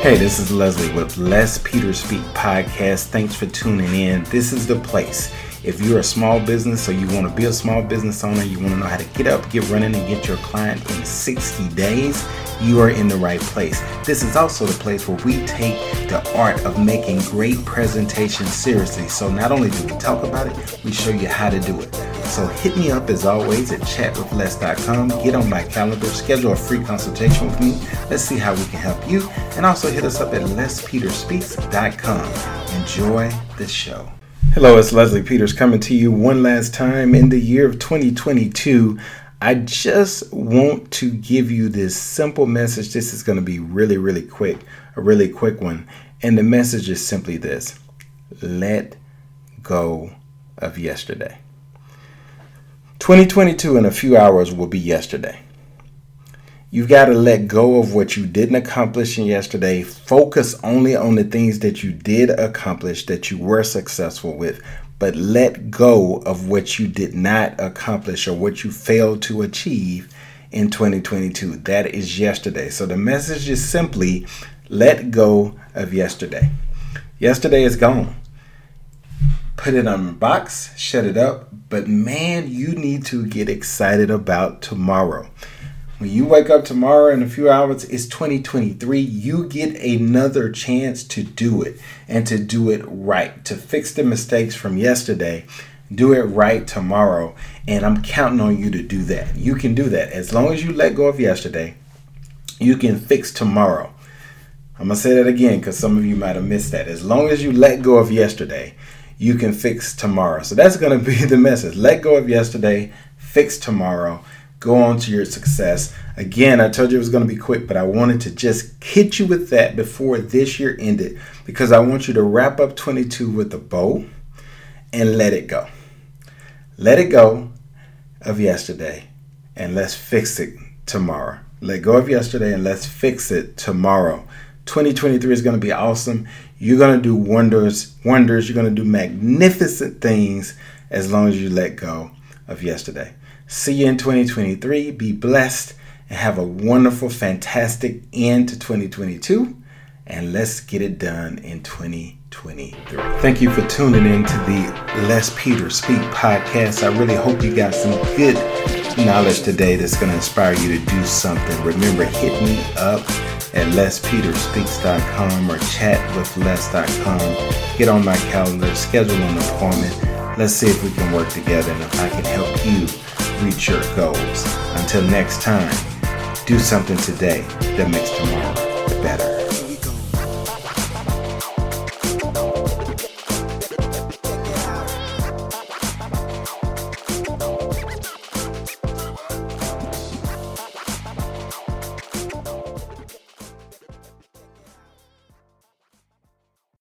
Hey, this is Leslie with Les Peter Speak Podcast. Thanks for tuning in. This is the place. If you're a small business or you want to be a small business owner, you want to know how to get up, get running, and get your client in 60 days, you are in the right place. This is also the place where we take the art of making great presentations seriously. So not only do we talk about it, we show you how to do it. So hit me up as always at chatwithles.com. Get on my calendar, schedule a free consultation with me. Let's see how we can help you. And also hit us up at lespeterspeaks.com. Enjoy the show. Hello, it's Leslie Peters coming to you one last time in the year of 2022. I just want to give you this simple message. This is going to be really, really quick, a really quick one. And the message is simply this let go of yesterday. 2022 in a few hours will be yesterday. You've got to let go of what you didn't accomplish in yesterday. Focus only on the things that you did accomplish, that you were successful with, but let go of what you did not accomplish or what you failed to achieve in 2022. That is yesterday. So the message is simply let go of yesterday. Yesterday is gone put it on a box, shut it up. But man, you need to get excited about tomorrow. When you wake up tomorrow in a few hours, it's 2023. You get another chance to do it and to do it right, to fix the mistakes from yesterday. Do it right tomorrow. And I'm counting on you to do that. You can do that. As long as you let go of yesterday, you can fix tomorrow. I'm going to say that again because some of you might have missed that. As long as you let go of yesterday, you can fix tomorrow. So that's going to be the message. Let go of yesterday, fix tomorrow, go on to your success. Again, I told you it was going to be quick, but I wanted to just hit you with that before this year ended because I want you to wrap up 22 with a bow and let it go. Let it go of yesterday and let's fix it tomorrow. Let go of yesterday and let's fix it tomorrow. 2023 is going to be awesome. You're going to do wonders, wonders. You're going to do magnificent things as long as you let go of yesterday. See you in 2023. Be blessed and have a wonderful, fantastic end to 2022. And let's get it done in 2023. Thank you for tuning in to the Les Peter Speak podcast. I really hope you got some good knowledge today that's going to inspire you to do something. Remember, hit me up at lespeterspeaks.com or chat with chatwithles.com. Get on my calendar, schedule an appointment. Let's see if we can work together and if I can help you reach your goals. Until next time, do something today that makes tomorrow better.